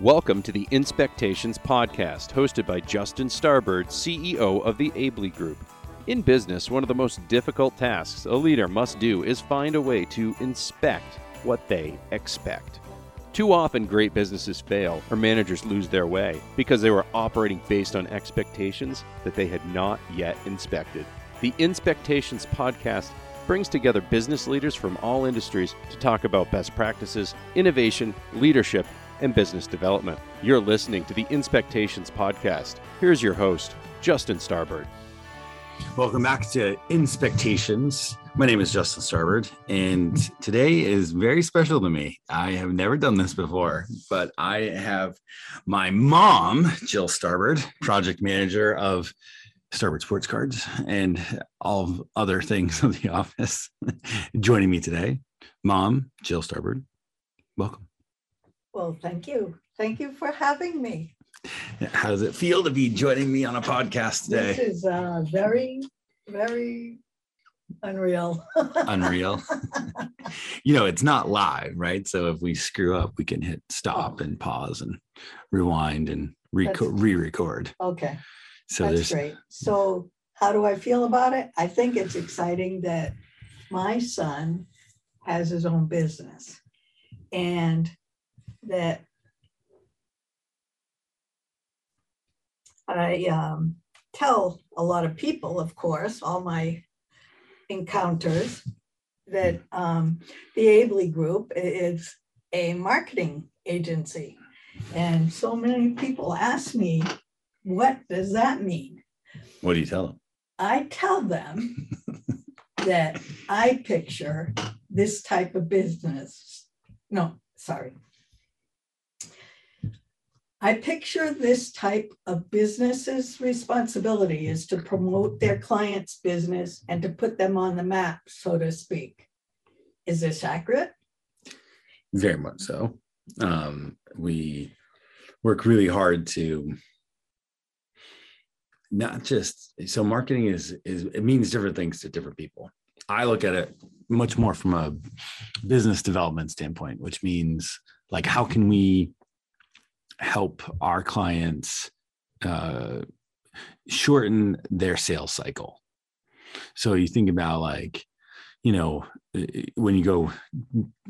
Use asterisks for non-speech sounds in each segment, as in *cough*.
Welcome to the Inspectations Podcast, hosted by Justin Starbird, CEO of the Abley Group. In business, one of the most difficult tasks a leader must do is find a way to inspect what they expect. Too often, great businesses fail or managers lose their way because they were operating based on expectations that they had not yet inspected. The Inspectations Podcast brings together business leaders from all industries to talk about best practices, innovation, leadership, and business development. You're listening to the Inspectations Podcast. Here's your host, Justin Starbird. Welcome back to Inspectations. My name is Justin Starbird, and today is very special to me. I have never done this before, but I have my mom, Jill Starbird, project manager of Starbird Sports Cards and all other things of the *laughs* office, joining me today. Mom, Jill Starbird, welcome. Well, thank you. Thank you for having me. How does it feel to be joining me on a podcast today? This is uh, very, very unreal. *laughs* Unreal. you know, it's not live, right? So if we screw up, we can hit stop and pause and rewind and reco- re-record. Okay, So that's great. So how do I feel about it? I think it's exciting that my son has his own business and that I um, tell a lot of people, of course, all my encounters, that um, the Abley Group is a marketing agency. And so many people ask me, what does that mean? what do you tell them? I tell them *laughs* that I picture this type of business. No, sorry. I picture this type of business's responsibility is to promote their client's business and to put them on the map, so to speak. Is this accurate? Very much so. Um, we work really hard to not just so marketing is is it means different things to different people. I look at it much more from a business development standpoint, which means like how can we help our clients uh, shorten their sales cycle. So you think about like, you know, when you go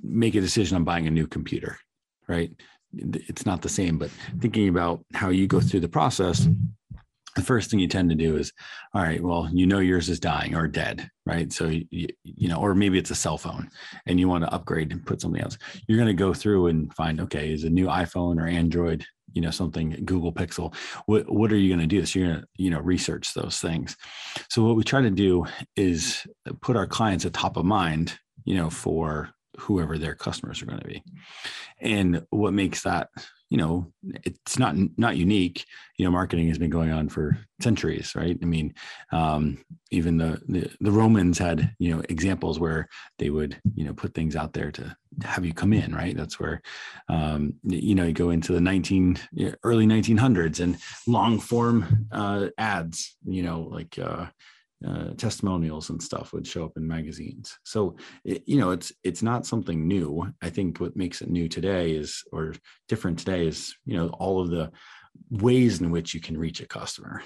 make a decision on buying a new computer, right? It's not the same, but thinking about how you go through the process, the first thing you tend to do is, all right, well, you know yours is dying or dead, right? So you, you know, or maybe it's a cell phone and you want to upgrade and put something else. You're going to go through and find, okay, is a new iPhone or Android, you know, something Google Pixel. What what are you going to do? So you're going to, you know, research those things. So what we try to do is put our clients at top of mind, you know, for whoever their customers are going to be. And what makes that, you know, it's not not unique. You know, marketing has been going on for centuries, right? I mean, um, even the, the the Romans had, you know, examples where they would, you know, put things out there to have you come in, right? That's where, um, you know, you go into the 19 early 1900s and long form uh, ads, you know, like. Uh, uh, testimonials and stuff would show up in magazines. So it, you know, it's it's not something new. I think what makes it new today is, or different today is, you know, all of the ways in which you can reach a customer,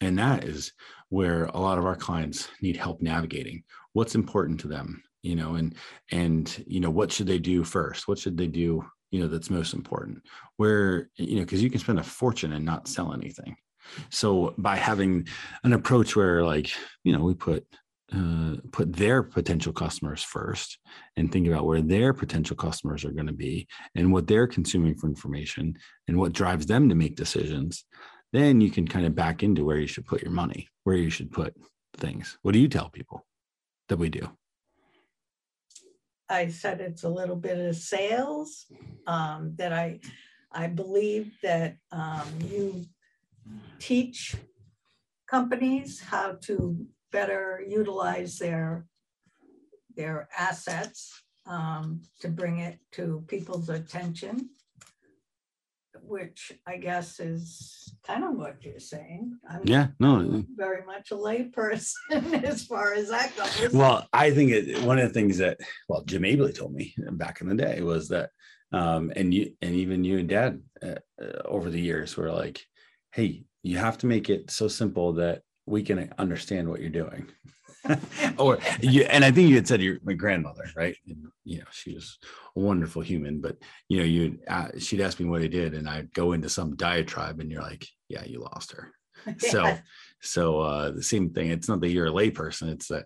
and that is where a lot of our clients need help navigating what's important to them. You know, and and you know what should they do first? What should they do? You know, that's most important. Where you know, because you can spend a fortune and not sell anything so by having an approach where like you know we put uh, put their potential customers first and think about where their potential customers are going to be and what they're consuming for information and what drives them to make decisions then you can kind of back into where you should put your money where you should put things. What do you tell people that we do? I said it's a little bit of sales, um, that I, I believe that, um, you teach companies how to better utilize their, their assets, um, to bring it to people's attention. Which I guess is kind of what you're saying. I'm yeah no Very much a layperson *laughs* as far as that goes. Well, I think it, one of the things that well Jim Abley told me back in the day was that um, and you and even you and dad uh, uh, over the years were like hey you have to make it so simple that we can understand what you're doing. *laughs* Or you and i think you had said you're my grandmother right? And, you know she was a wonderful human but you know you uh, she'd ask me what i did and i'd go into some diatribe and you're like yeah you lost her. *laughs* So so uh the same thing. It's not that you're a layperson. It's that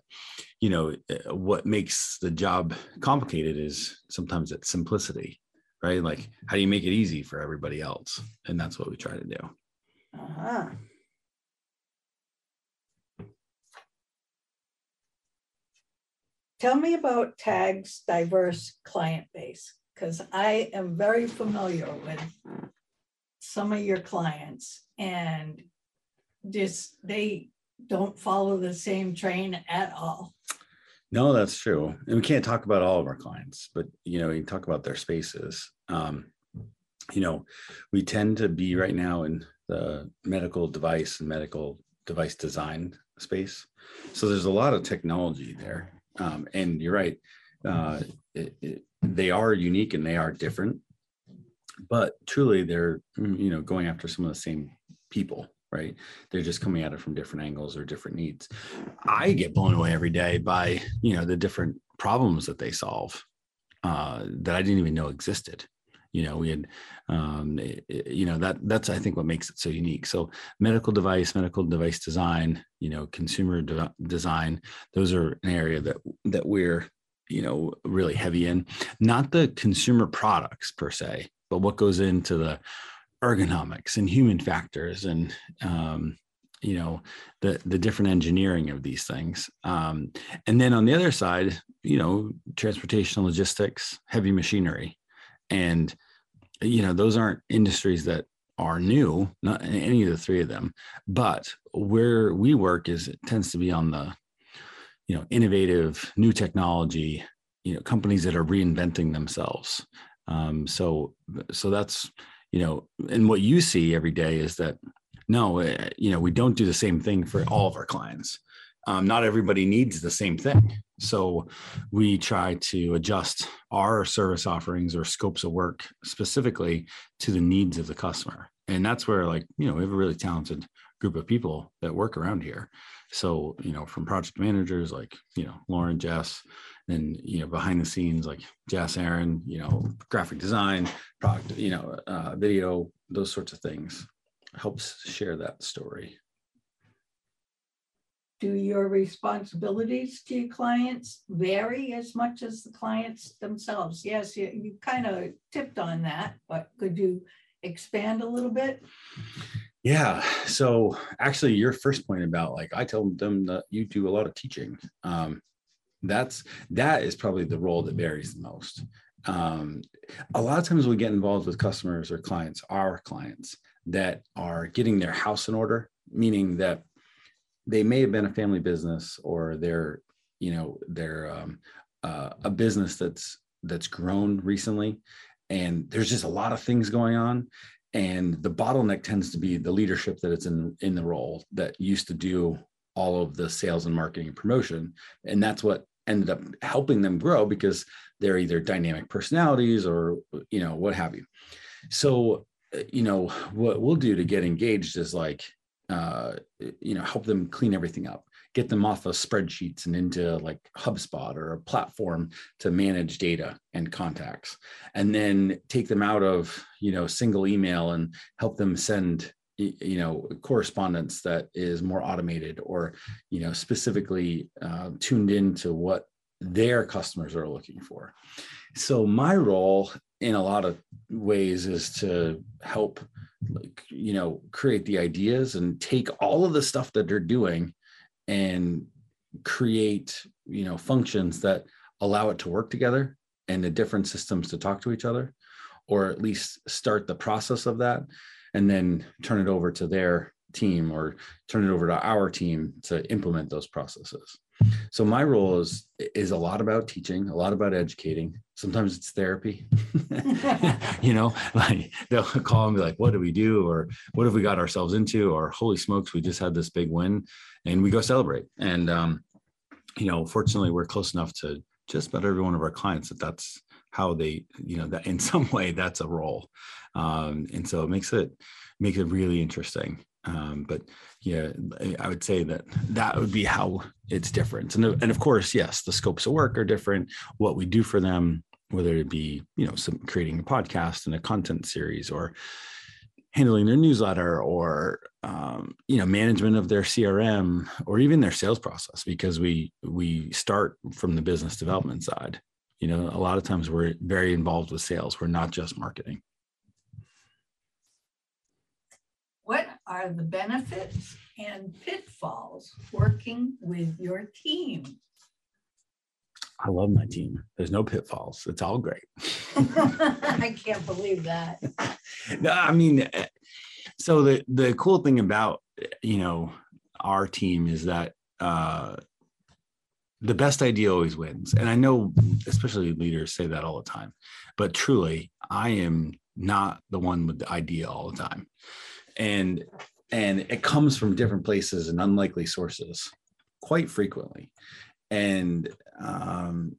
you know uh, what makes the job complicated is sometimes it's simplicity right? Like how do you make it easy for everybody else? And that's what we try to do Uh-huh. Tell me about TAG's diverse client base, because I am very familiar with some of your clients and just, they don't follow the same train at all. No, that's true. And we can't talk about all of our clients, but you know, can talk about their spaces. Um, you know, we tend to be right now in the medical device and medical device design space. So there's a lot of technology there. Um, and you're right. Uh, it, it, they are unique and they are different, but truly they're, you know, going after some of the same people right? They're just coming at it from different angles or different needs. I get blown away every day by, you know, the different problems that they solve uh, that I didn't even know existed. You know, we had, um, it- you know, that that's I think what makes it so unique. So medical device, medical device design, you know, consumer de- design, those are an area that that we're, you know, really heavy in. Not the consumer products per se, but what goes into the ergonomics and human factors and um, you know the the different engineering of these things um, and then on the other side you know transportation logistics heavy machinery and you know those aren't industries that are new not any of the three of them. But where we work is it tends to be on the you know innovative new technology you know companies that are reinventing themselves. Um, so so that's you know and what you see every day is that no eh, you know we don't do the same thing for all of our clients. Um, not everybody needs the same thing so we try to adjust our service offerings or scopes of work specifically to the needs of the customer. And that's where like you know we have a really talented group of people that work around here. So you know from project managers like you know lauren jess and you know behind the scenes like jess aaron you know graphic design product you know uh, video those sorts of things. Helps share that story Do your responsibilities to your clients vary as much as the clients themselves? Yes, you, you kind of tipped on that, but could you expand a little bit? yeah so actually your first point about like i tell them that you do a lot of teaching um that's that is probably the role that varies the most um a lot of times we get involved with customers or clients our clients that are getting their house in order meaning that they may have been a family business or they're you know they're um, uh, a business that's that's grown recently. And there's just a lot of things going on. And the bottleneck tends to be the leadership that it's in in the role that used to do all of the sales and marketing and promotion. And that's what ended up helping them grow because they're either dynamic personalities or you know what have you. So uh, you know what we'll do to get engaged is like uh you know help them clean everything up get them off of spreadsheets and into like hubspot or a platform to manage data and contacts. And then take them out of you know single email and help them send you know correspondence that is more automated or you know specifically uh, tuned into what their customers are looking for. So my role in a lot of ways is to help you know create the ideas and take all of the stuff that they're doing and create you know functions that allow it to work together and the different systems to talk to each other or at least start the process of that and then turn it over to their team or turn it over to our team to implement those processes. So my role is is a lot about teaching a lot about educating. Sometimes it's therapy *laughs* you know like they'll call and be like what do we do? or what have we got ourselves into? or holy smokes we just had this big win and we go celebrate. And um you know fortunately we're close enough to just about every one of our clients that that's how they you know that in *laughs* some way that's a role. Um, and so it makes it makes it really interesting um, but yeah i would say that that would be how it's different. And, and of course yes the scopes of work are different. What we do for them whether it be you know some creating a podcast and a content series or handling their newsletter or um, you know management of their crm or even their sales process because we we start from the business development side. You know a lot of times we're very involved with sales. We're not just marketing what are the benefits and pitfalls working with your team I love my team. There's no pitfalls. It's all great. *laughs* I can't believe that. *laughs* no, I mean, eh, so the the cool thing about you know our team is that uh, the best idea always wins, and I know especially leaders say that all the time, but truly, I am not the one with the idea all the time, and and it comes from different places and unlikely sources quite frequently and um,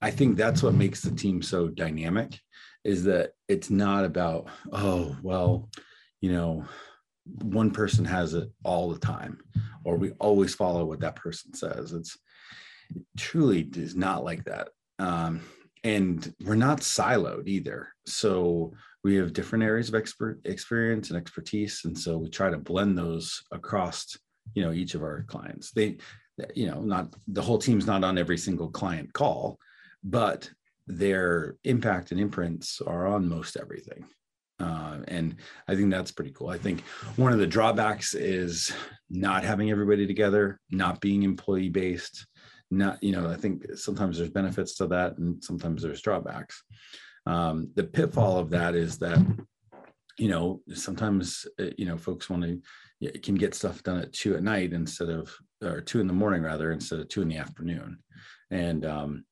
I think that's what makes the team so dynamic is that it's not about, oh, well, you know, one person has it all the time, or we always follow what that person says. It's it truly is not like that. Um, and we're not siloed either. So we have different areas of expert experience and expertise. And so we try to blend those across, you know, each of our clients. They you know not the whole team's not on every single client call but their impact and imprints are on most everything uh, and i think that's pretty cool i think one of the drawbacks is not having everybody together not being employee based not you know i think sometimes there's benefits to that and sometimes there's drawbacks um, the pitfall of that is that you know sometimes uh, you know folks want to can get stuff done at two at night instead of or two in the morning rather instead of two in the afternoon. And um,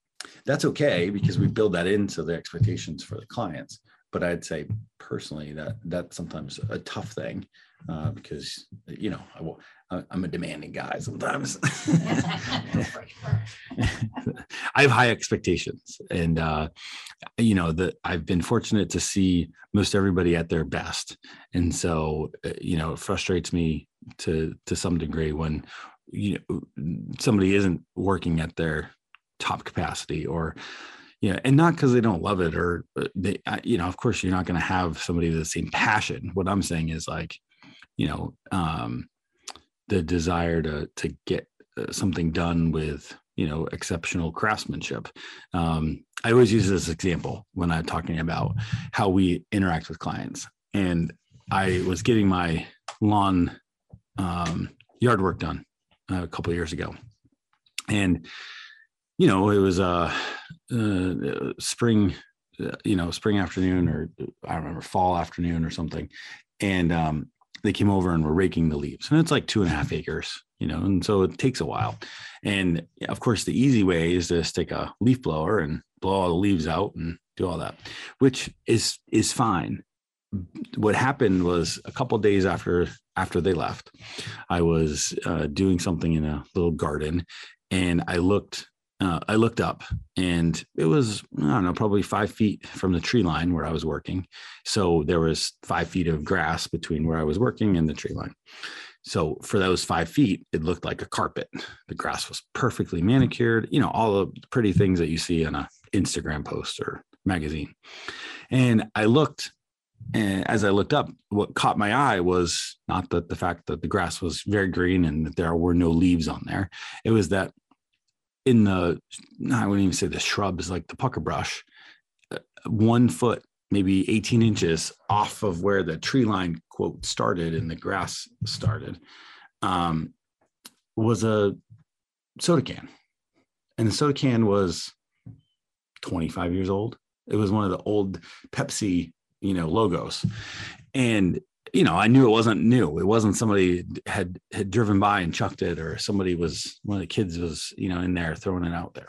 that's okay because we build that into the expectations for the clients. But i'd say personally that that's sometimes a tough thing uh, because you know I will, I'm a demanding guy sometimes. *laughs* *laughs* I have high expectations, and uh, you know that I've been fortunate to see most everybody at their best, and so uh, you know it frustrates me to to some degree when you know somebody isn't working at their top capacity or you know, and not because they don't love it or uh, they, you know, of course, you're not going to have somebody with the same passion. What I'm saying is like, you know, um, the desire to to get uh, something done with you know exceptional craftsmanship. Um, I always use this example when I'm talking about how we interact with clients. And I was getting my lawn um, yard work done a couple years ago, and you know it was a, a spring uh, you know spring afternoon or i remember fall afternoon or something and um, they came over and were raking the leaves and it's like two and a half *laughs* acres you know and so it takes a while. And of course the easy way is to stick a leaf blower and blow all the leaves out and do all that which is is fine. What happened was a couple days after after they left i was uh, doing something in a little garden and i looked uh, I looked up and it was, I don't know, probably five feet from the tree line where I was working. So there was five feet of grass between where I was working and the tree line. So for those five feet, it looked like a carpet. The grass was perfectly manicured, you know, all the pretty things that you see in a Instagram post or magazine. And I looked and as I looked up, what caught my eye was not that the fact that the grass was very green and that there were no leaves on there. It was that in the I wouldn't even say the shrubs, like the pucker brush, uh, one foot, maybe 18 inches off of where the tree line quote started and the grass started, um, was a soda can. And the soda can was 25 years old. It was one of the old Pepsi, you know, logos. And you know, I knew it wasn't new. It wasn't somebody had had driven by and chucked it, or somebody was one of the kids was you know in there throwing it out there.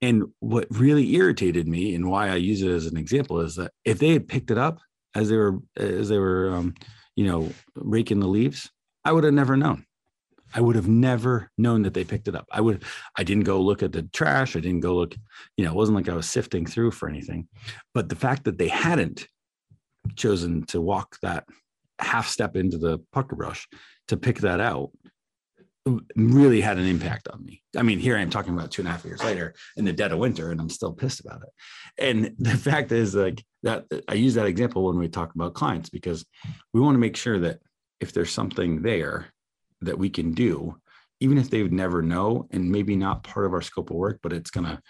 And what really irritated me, and why I use it as an example, is that if they had picked it up as they were as they were um, you know raking the leaves, I would have never known. I would have never known that they picked it up. I would, I didn't go look at the trash. I didn't go look, you know, it wasn't like I was sifting through for anything. But the fact that they hadn't chosen to walk that half step into the pucker brush to pick that out really had an impact on me. I mean, here I am talking about two and a half years later in the dead of winter, and I'm still pissed about it. And the *laughs* fact is, like that, I use that example when we talk about clients because we want to make sure that if there's something there that we can do, even if they would never know, and maybe not part of our scope of work, but it's going to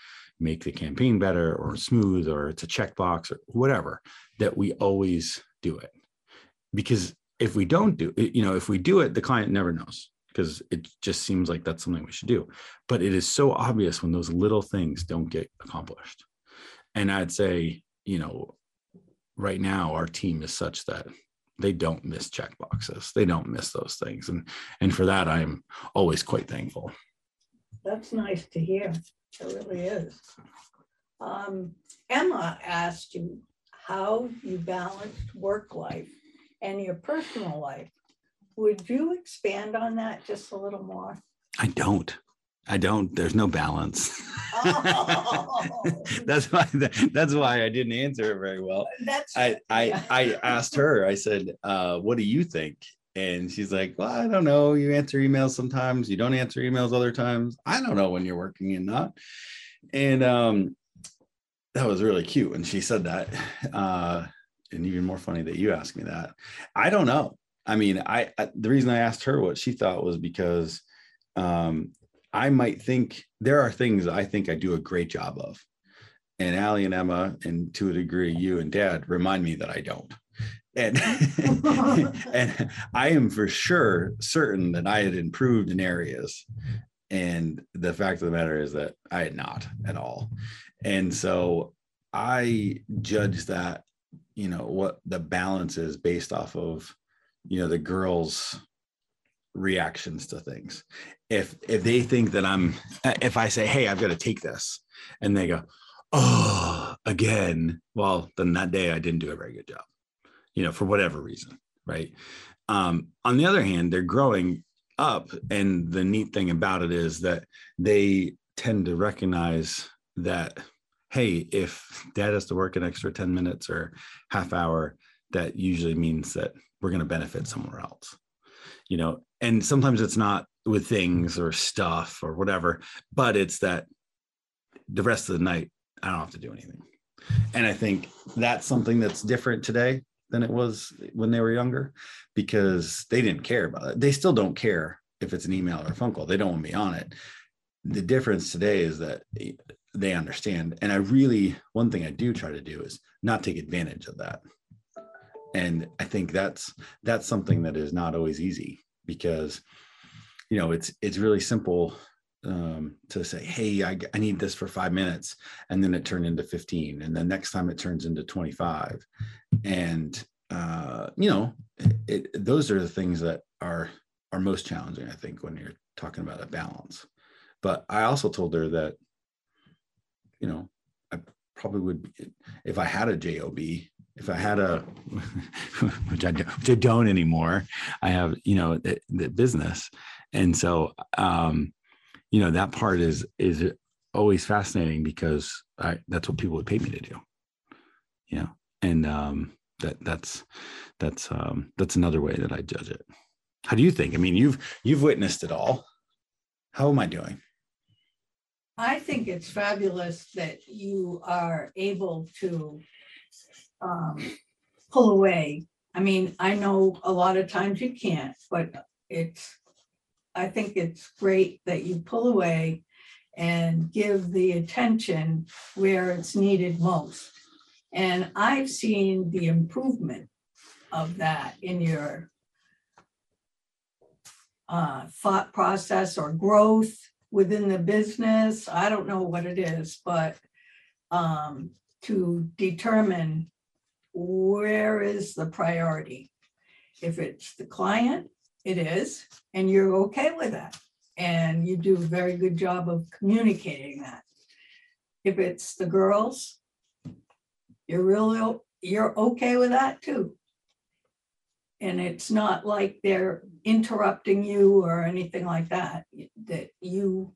make the campaign better or smooth or it's a checkbox or whatever, that we always do it. Because if we don't do it, you know, if we do it, the client never knows because it just seems like that's something we should do. But it is so obvious when those little things don't get accomplished. And I'd say, you know, right now our team is such that they don't miss check boxes. They don't miss those things. And and for that I'm always quite thankful. That's nice to hear. It really is. Um, Emma asked you how you balanced work life and your personal life. Would you expand on that just a little more? I don't. I don't. There's no balance. Oh. *laughs* that's why. That's why I didn't answer it very well. *laughs* That's. I I yeah. *laughs* I asked her. I said, uh, "What do you think?" And she's like, "Well, I don't know. You answer emails sometimes. You don't answer emails other times. I don't know when you're working and not." And um, that was really cute. when she said that. Uh, and even more funny that you asked me that. I don't know. I mean, I, I the reason I asked her what she thought was because um, I might think there are things I think I do a great job of. And Allie and Emma, and to a degree, you and dad remind me that I don't. And, *laughs* and I am for sure certain that I had improved in areas. And the fact of the matter is that I had not at all. And so I judge that, you know, what the balance is based off of, you know, the girls' reactions to things. If if they think that i'm if i say hey i've got to take this and they go oh again well then that day i didn't do a very good job you know for whatever reason right? Um on the other hand they're growing up and the neat thing about it is that they tend to recognize that hey if dad has to work an extra 10 minutes or half hour that usually means that we're going to benefit somewhere else. You know and sometimes it's not with things or stuff or whatever but it's that the rest of the night i don't have to do anything. And i think that's something that's different today than it was when they were younger because they didn't care about it. They still don't care if it's an email or a phone call. They don't want to be on it. The difference today is that they understand. And i really one thing i do try to do is not take advantage of that. And i think that's that's something that is not always easy because you know it's it's really simple um, to say hey I, I need this for five minutes and then it turned into 15 and the next time it turns into 25 and uh, you know it, it, those are the things that are are most challenging i think when you're talking about a balance. But i also told her that you know i probably would if i had a job if I had a, *laughs* which I, do, which I don't anymore, I have, you know, the, the business. And so, um, you know, that part is, is always fascinating because I, that's what people would pay me to do, know, and, um, that that's, that's, um, that's another way that I judge it. How do you think? I mean, you've, you've witnessed it all. How am I doing? I think it's fabulous that you are able to um, pull away. I mean, I know a lot of times you can't, but it's, I think it's great that you pull away and give the attention where it's needed most. And I've seen the improvement of that in your uh, thought process or growth within the business. I don't know what it is, but um, to determine where is the priority? If it's the client, it is, and you're okay with that. And you do a very good job of communicating that. If it's the girls, you're really, you're okay with that too. And it's not like they're interrupting you or anything like that, that you,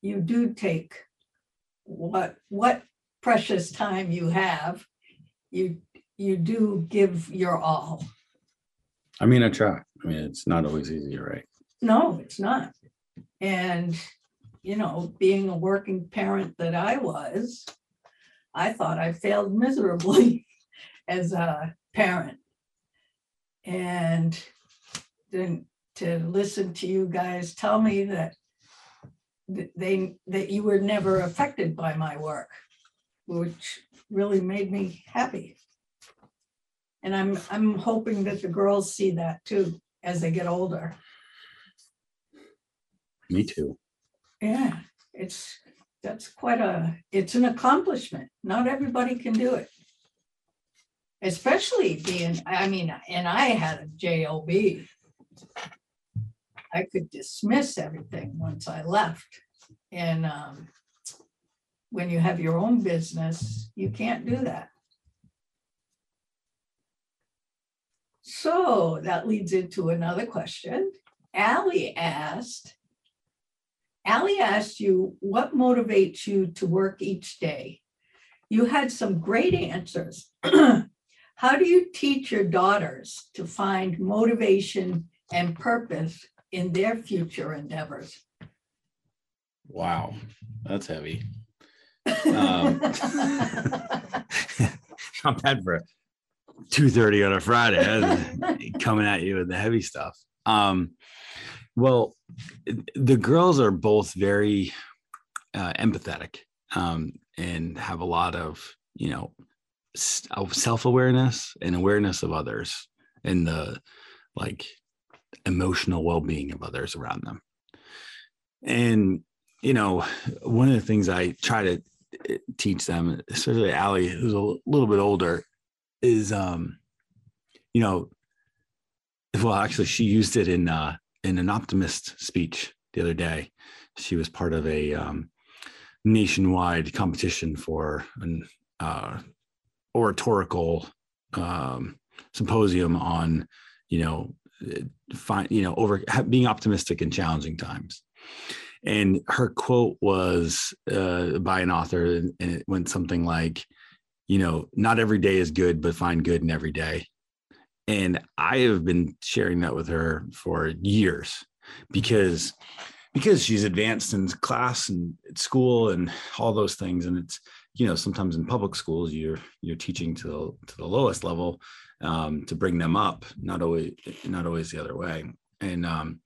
you do take what, what precious time you have, you, you do give your all. I mean, I try. I mean, it's not always easy, right? No, it's not. And, you know, being a working parent that I was, I thought I failed miserably *laughs* as a parent. And then to listen to you guys tell me that that they, that you were never affected by my work, which really made me happy. And I'm, I'm hoping that the girls see that too as they get older. Me too. Yeah, it's, that's quite a, it's an accomplishment. Not everybody can do it. Especially being, I mean, and I had a job. I could dismiss everything once I left. And um, when you have your own business, you can't do that. So that leads into another question. Allie asked, Allie asked you, what motivates you to work each day? You had some great answers. *clears throat* How do you teach your daughters to find motivation and purpose in their future endeavors? Wow, that's heavy. Um, *laughs* Not bad for two thirty on a Friday. Coming at you with the heavy stuff. Um, well, the girls are both very uh, empathetic um, and have a lot of you know s- of self-awareness and awareness of others and the like emotional well-being of others around them. And you know one of the things i try to uh, teach them especially Allie, who's a little bit older is um you know well actually she used it in uh in an optimist speech the other day. She was part of a um nationwide competition for an uh oratorical um symposium on you know find you know over being optimistic in challenging times. And her quote was uh, by an author and it went something like you know not every day is good but find good in every day. And i have been sharing that with her for years because because she's advanced in class and at school and all those things. And it's you know sometimes in public schools you're you're teaching to the, to the lowest level um, to bring them up not always not always the other way. And um,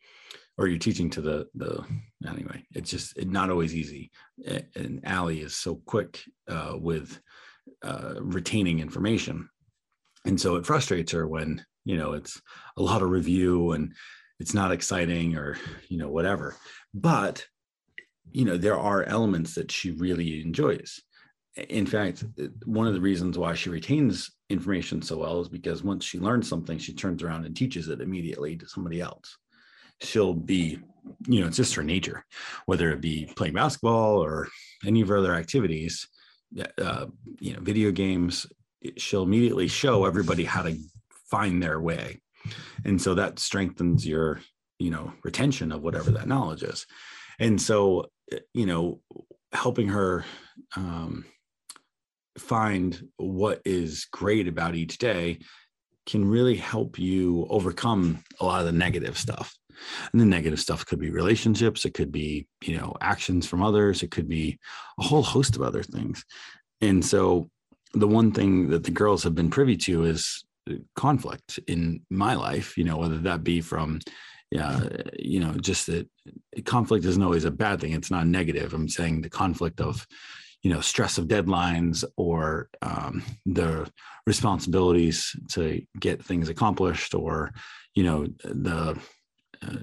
or you're teaching to the the anyway it's just it, not always easy. And Allie is so quick uh, with uh, retaining information. And so it frustrates her when you know it's a lot of review and it's not exciting or you know whatever. But you know there are elements that she really enjoys in fact one of the reasons why she retains information so well is because once she learns something she turns around and teaches it immediately to somebody else. She'll be you know it's just her nature whether it be playing basketball or any of her other activities uh, you know video games. She'll immediately show everybody how to find their way. And so that strengthens your you know retention of whatever that knowledge is. And so you know helping her um, find what is great about each day can really help you overcome a lot of the negative stuff. And the negative stuff could be relationships it could be you know actions from others it could be a whole host of other things. And so the one thing that the girls have been privy to is conflict in my life you know whether that be from yeah you know just that conflict isn't always a bad thing it's not negative. I'm saying the conflict of you know stress of deadlines or um, the responsibilities to get things accomplished or you know the uh,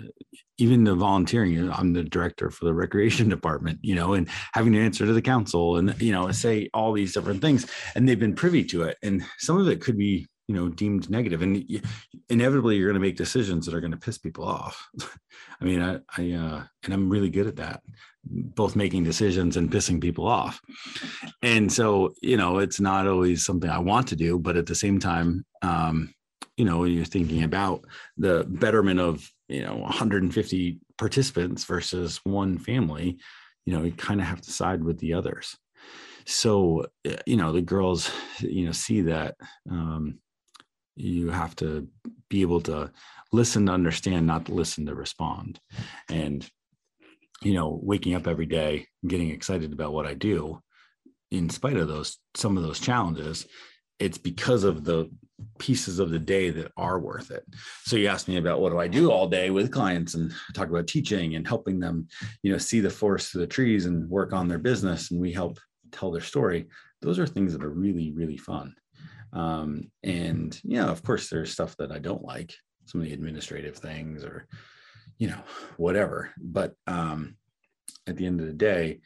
even the volunteering i'm the director for the recreation *laughs* department you know and having to answer to the council and you know say all these different things and they've been privy to it. And some of it could be you know deemed negative. And inevitably you're going to make decisions that are going to piss people off. *laughs* I mean i i uh and i'm really good at that both making decisions and pissing people off. And so you know it's not always something i want to do but at the same time um you know, when you're thinking about the betterment of, you know, 150 participants versus one family, you know, you kind of have to side with the others. So, eh, you know, the girls, you know, see that um, you have to be able to listen to understand, not to listen to respond. And, you know, waking up every day, getting excited about what I do, in spite of those, some of those challenges, it's because of the pieces of the day that are worth it. So you asked me about what do I do all day with clients and talk about teaching and helping them, you know, see the forest through the trees and work on their business. And we help tell their story. Those are things that are really, really fun. Um, and yeah, of course, there's stuff that I don't like, some of the administrative things or, you know, whatever. But um, at the end of the day,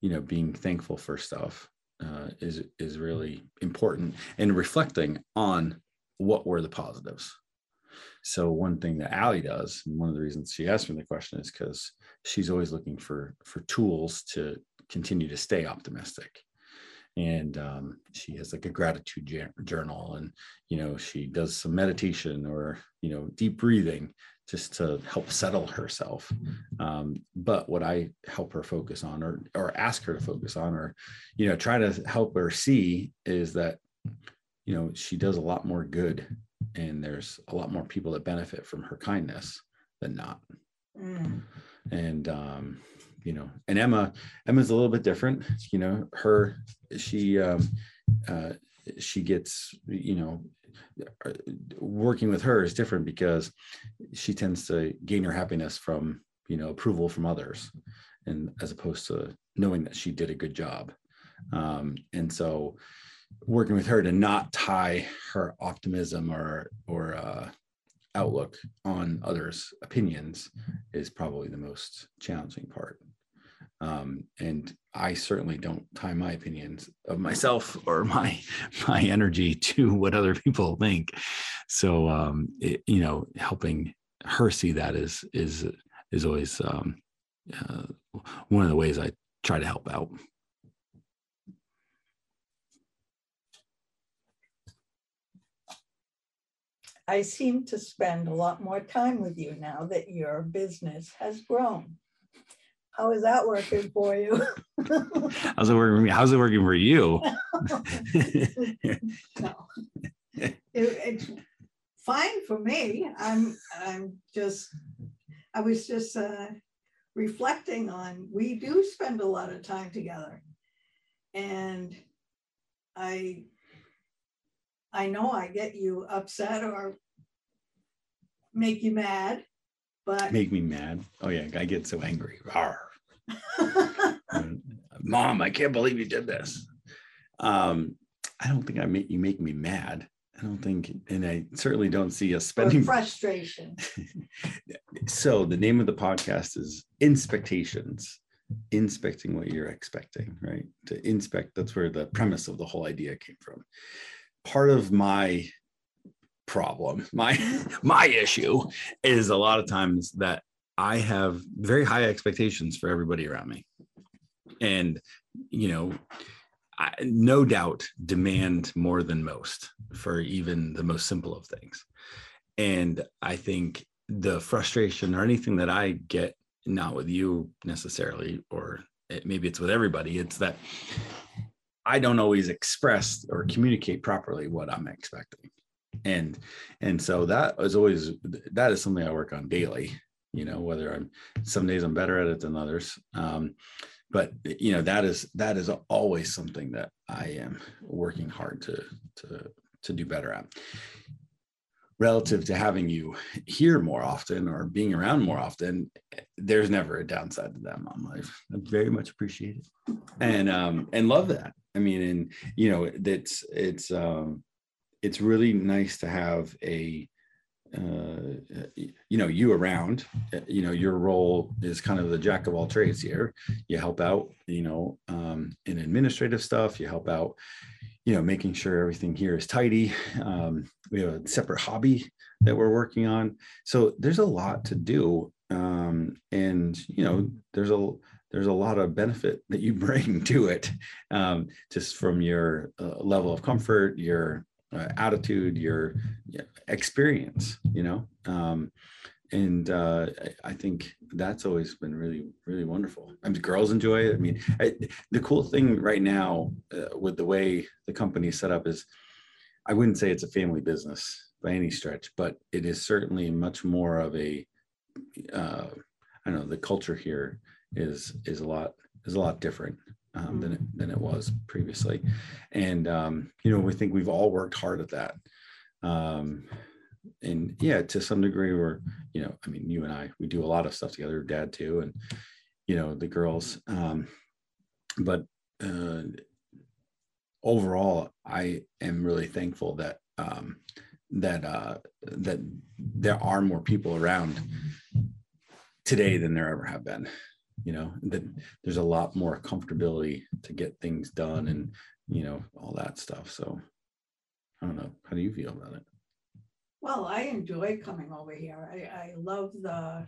you know, being thankful for stuff uh, is is really important and reflecting on what were the positives. So one thing that Allie does, and one of the reasons she asked me the question is because she's always looking for for tools to continue to stay optimistic. And um, she has like a gratitude journal, and you know she does some meditation or you know deep breathing just to help settle herself. Um, but what I help her focus on, or or ask her to focus on, or you know, try to help her see is that you know she does a lot more good, and there's a lot more people that benefit from her kindness than not. Mm. And um, you know, and Emma, Emma's a little bit different. You know, her she um, uh, she gets you know working with her is different because she tends to gain her happiness from you know approval from others and as opposed to knowing that she did a good job um, and so working with her to not tie her optimism or or uh, outlook on others opinions is probably the most challenging part um, and I certainly don't tie my opinions of myself or my *laughs* my energy *laughs* to what other people think. So um, it, you know, helping her see that is is is always um, uh, one of the ways I try to help out. I seem to spend a lot more time with you now that your business has grown. How is that working for you? *laughs* How's it working for me? How's it working for you? *laughs* no. It, it's fine for me. I'm I'm just I was just uh, reflecting on we do spend a lot of time together. And I I know I get you upset or make you mad but make me mad. Oh yeah, I get so angry. *laughs* *laughs* Mom, I can't believe you did this. Um, I don't think I make you make me mad. I don't think, and I certainly don't see us spending frustration. *laughs* so the name of the podcast is Inspectations, inspecting what you're expecting, right? To inspect, that's where the premise of the whole idea came from. Part of my problem. *laughs* My mm-hmm. my issue is a lot of times that I have very high expectations for everybody around me. And you know, I, no doubt demand more than most for even the most simple of things. And I think the frustration or anything that I get, not with you necessarily, or it, maybe it's with everybody, it's that I don't always express or communicate properly what I'm expecting and and so that is always that is something i work on daily you know whether i'm some days i'm better at it than others. Um, but you know that is that is always something that i am working hard to to to do better at. Relative to having you here more often or being around more often there's never a downside to that mom life. I very much appreciate it. And um and love that. I mean and you know that's it's um it's really nice to have a uh, you know you around. You know your role is kind of the jack of all trades here. You help out you know um, in administrative stuff. You help out you know making sure everything here is tidy. Um, we have a separate hobby that we're working on. So there's a lot to do um, and you know there's a there's a lot of benefit that you *laughs* bring to it um, just from your uh, level of comfort your uh, attitude, your experience, you know. Um, and uh, I, think that's always been really, really wonderful. I mean, girls enjoy it. I mean, I, the cool thing right now uh, with the way the company is set up is, I wouldn't say it's a family business by any stretch, but it is certainly much more of a, uh, I don't know, the culture here is is a lot is a lot different um, than it than it was previously, and um, you know we think we've all worked hard at that. Um, and yeah, to some degree, we're you know, I mean, you and I, we do a lot of stuff together, Dad too, and you know the girls. Um, but uh, overall, I am really thankful that um, that uh, that there are more people around today than there ever have been you know that there's a lot more comfortability to get things done and you know all that stuff so i don't know how do you feel about it Well, I enjoy coming over here. I, I love the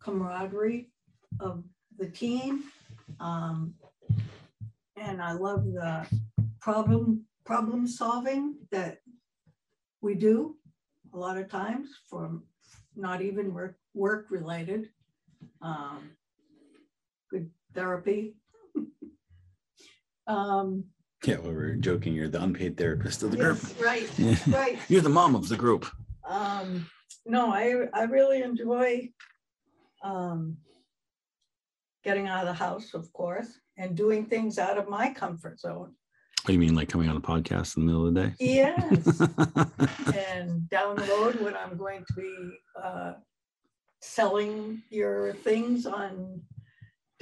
camaraderie of the team. Um, and I love the problem, problem solving that we do a lot of times for not even work, work related. Um, good therapy. *laughs* Um, yeah we were joking you're the unpaid therapist of the group yes, right, *laughs* Yeah. right. you're the mom of the group Um, no, I, I really enjoy, um, getting out of the house, of course, and doing things out of my comfort zone. what do you mean like coming on a podcast in the middle of the day Yes, *laughs* and down the road when I'm going to be, uh, selling your things on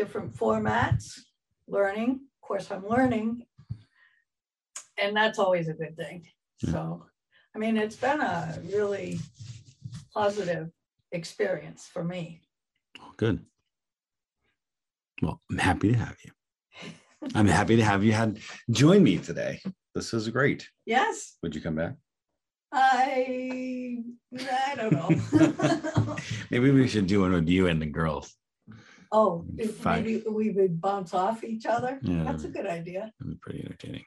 different formats, learning, of course, I'm learning. And that's always a good thing. So, I mean, it's been a really positive experience for me. Oh, good well i'm happy to have you i'm happy to have you had join me today this is great Yes, would you come back I, I don't know. *laughs* maybe we should do one with you and the girls Oh, if Fine. maybe we would bounce off each other. Yeah, That's a good idea. That'd be pretty entertaining.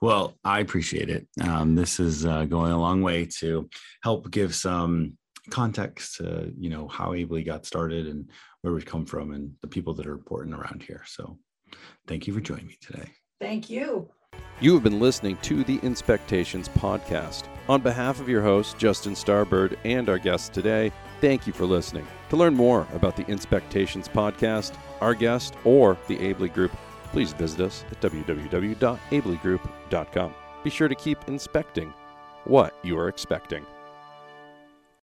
Well, I appreciate it. Um, this is uh, going a long way to help give some context to you know how Ably got started and where we've come from and the people that are important around here. So, thank you for joining me today. Thank you. You have been listening to the Inspectations podcast. On behalf of your host, Justin Starbird, and our guests today, thank you for listening. To learn more about the Inspectations podcast, our guest, or the Abley Group, please visit us at www.ableygroup.com. Be sure to keep inspecting what you are expecting.